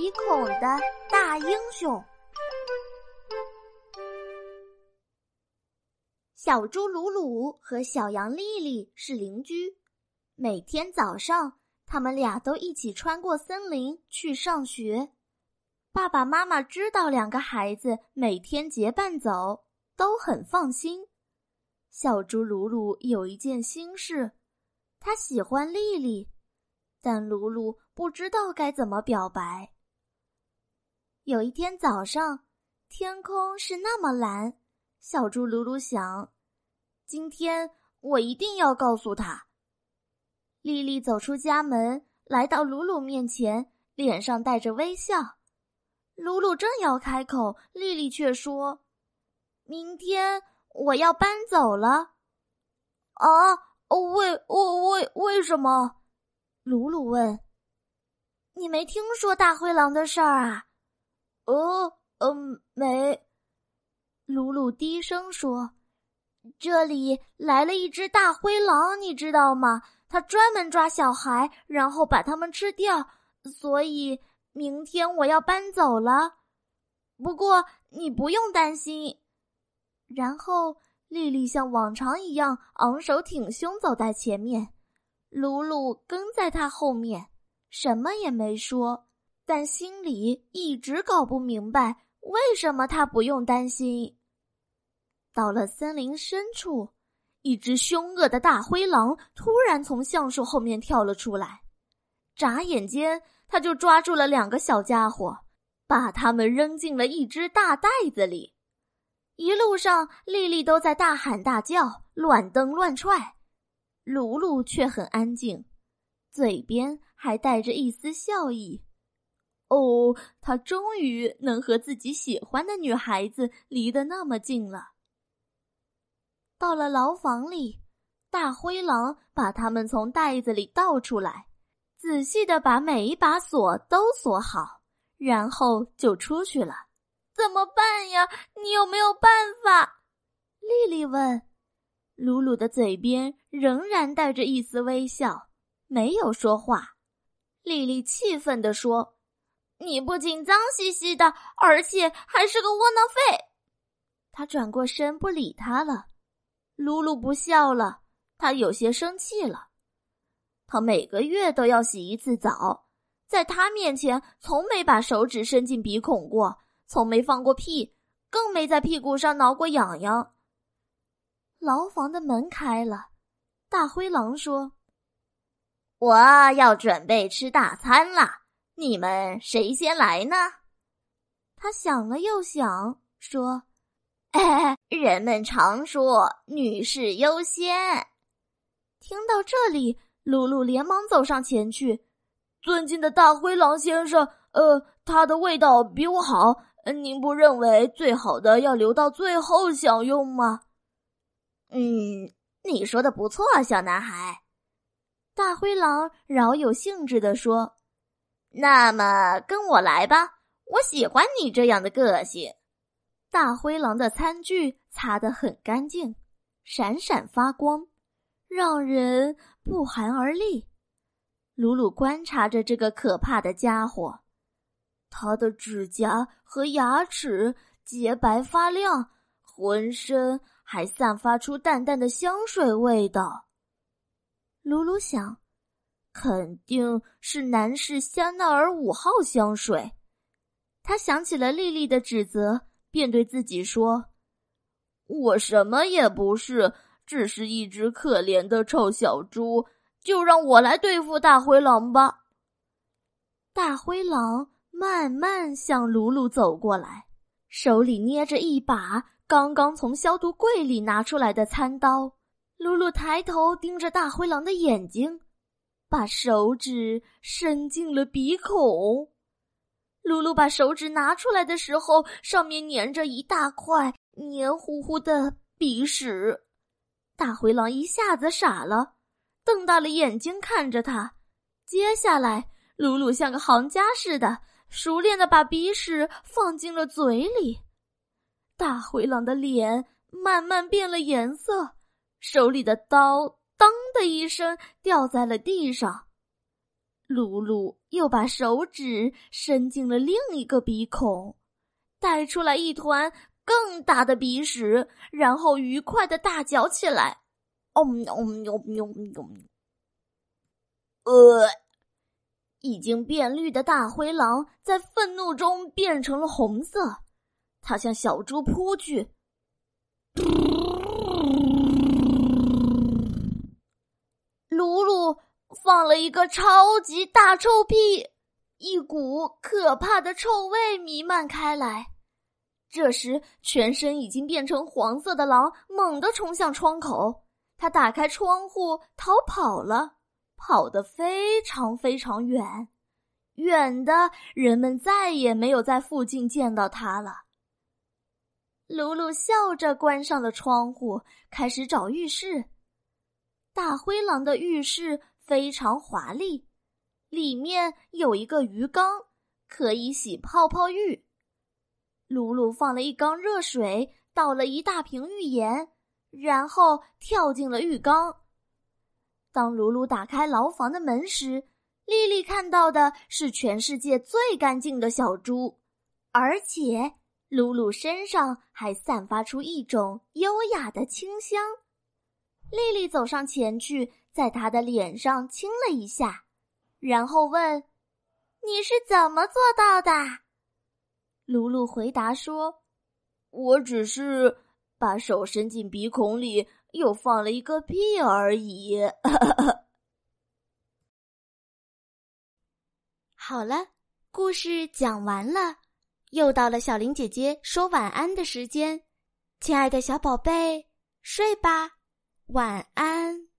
鼻孔的大英雄。小猪鲁鲁和小羊丽丽是邻居，每天早上，他们俩都一起穿过森林去上学。爸爸妈妈知道两个孩子每天结伴走，都很放心。小猪鲁鲁有一件心事，他喜欢丽丽。但鲁鲁不知道该怎么表白。有一天早上，天空是那么蓝，小猪鲁鲁想：“今天我一定要告诉他。”丽丽走出家门，来到鲁鲁面前，脸上带着微笑。鲁鲁正要开口，丽丽却说：“明天我要搬走了。”啊，为为为为什么？鲁鲁问：“你没听说大灰狼的事儿啊？”“哦，嗯，没。”鲁鲁低声说：“这里来了一只大灰狼，你知道吗？它专门抓小孩，然后把他们吃掉。所以明天我要搬走了。不过你不用担心。”然后丽丽像往常一样昂首挺胸走在前面。鲁鲁跟在他后面，什么也没说，但心里一直搞不明白为什么他不用担心。到了森林深处，一只凶恶的大灰狼突然从橡树后面跳了出来，眨眼间他就抓住了两个小家伙，把他们扔进了一只大袋子里。一路上，丽丽都在大喊大叫，乱蹬乱踹。鲁鲁却很安静，嘴边还带着一丝笑意。哦，他终于能和自己喜欢的女孩子离得那么近了。到了牢房里，大灰狼把他们从袋子里倒出来，仔细的把每一把锁都锁好，然后就出去了。怎么办呀？你有没有办法？丽丽问。鲁鲁的嘴边仍然带着一丝微笑，没有说话。丽丽气愤地说：“你不仅脏兮兮的，而且还是个窝囊废。”他转过身不理他了。露露不笑了，他有些生气了。他每个月都要洗一次澡，在他面前从没把手指伸进鼻孔过，从没放过屁，更没在屁股上挠过痒痒。牢房的门开了，大灰狼说：“我要准备吃大餐了，你们谁先来呢？”他想了又想，说：“哎，人们常说女士优先。”听到这里，露露连忙走上前去：“尊敬的大灰狼先生，呃，它的味道比我好，您不认为最好的要留到最后享用吗？”嗯，你说的不错，小男孩。大灰狼饶有兴致地说：“那么跟我来吧，我喜欢你这样的个性。”大灰狼的餐具擦得很干净，闪闪发光，让人不寒而栗。鲁鲁观察着这个可怕的家伙，他的指甲和牙齿洁白发亮，浑身。还散发出淡淡的香水味道。鲁鲁想，肯定是男士香奈儿五号香水。他想起了丽丽的指责，便对自己说：“我什么也不是，只是一只可怜的臭小猪。就让我来对付大灰狼吧。”大灰狼慢慢向鲁鲁走过来，手里捏着一把。刚刚从消毒柜里拿出来的餐刀，露露抬头盯着大灰狼的眼睛，把手指伸进了鼻孔。露露把手指拿出来的时候，上面粘着一大块黏糊糊的鼻屎。大灰狼一下子傻了，瞪大了眼睛看着他。接下来，露露像个行家似的，熟练的把鼻屎放进了嘴里。大灰狼的脸慢慢变了颜色，手里的刀“”的一声掉在了地上。露露又把手指伸进了另一个鼻孔，带出来一团更大的鼻屎，然后愉快的大嚼起来。哦喵喵喵喵！呃，已经变绿的大灰狼在愤怒中变成了红色，它向小猪扑去。鲁鲁。放了一个超级大臭屁，一股可怕的臭味弥漫开来。这时，全身已经变成黄色的狼猛地冲向窗口，他打开窗户逃跑了，跑得非常非常远，远的人们再也没有在附近见到他了。鲁鲁笑着关上了窗户，开始找浴室。大灰狼的浴室。非常华丽，里面有一个鱼缸，可以洗泡泡浴。鲁鲁放了一缸热水，倒了一大瓶浴盐，然后跳进了浴缸。当鲁鲁打开牢房的门时，丽丽看到的是全世界最干净的小猪，而且鲁鲁身上还散发出一种优雅的清香。丽丽走上前去。在他的脸上亲了一下，然后问：“你是怎么做到的？”露露回答说：“我只是把手伸进鼻孔里，又放了一个屁而已。”好了，故事讲完了，又到了小林姐姐说晚安的时间，亲爱的小宝贝，睡吧，晚安。